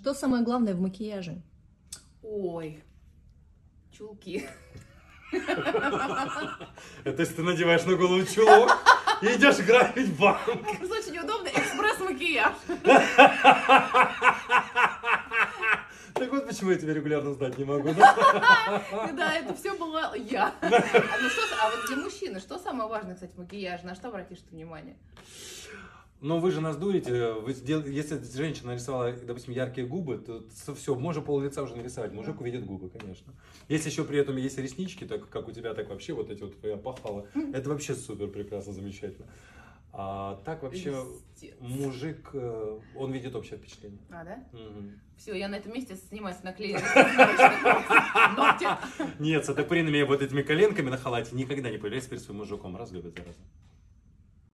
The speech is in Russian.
что самое главное в макияже? Ой, чулки. Это если ты надеваешь на голову чулок и идешь грабить банк. Это очень удобный экспресс-макияж. Так вот почему я тебя регулярно сдать не могу. да? Да, это все была я. А, ну что, а вот для мужчины, что самое важное, кстати, в макияже? На что обратишь ты внимание? Но вы же нас дурите. Вы сдел- Если женщина нарисовала, допустим, яркие губы, то все, можно пол лица уже нарисовать. Мужик увидит губы, конечно. Если еще при этом есть реснички, так как у тебя, так вообще вот эти вот твои опахала, это вообще супер прекрасно, замечательно. А так вообще Пиздец. мужик, э, он видит общее впечатление. А, да? Мгм. Все, я на этом месте снимаюсь наклеенные ногти. Нет, с отопыренными вот этими коленками на халате никогда не появляйся перед своим мужиком. Раз любит, раз.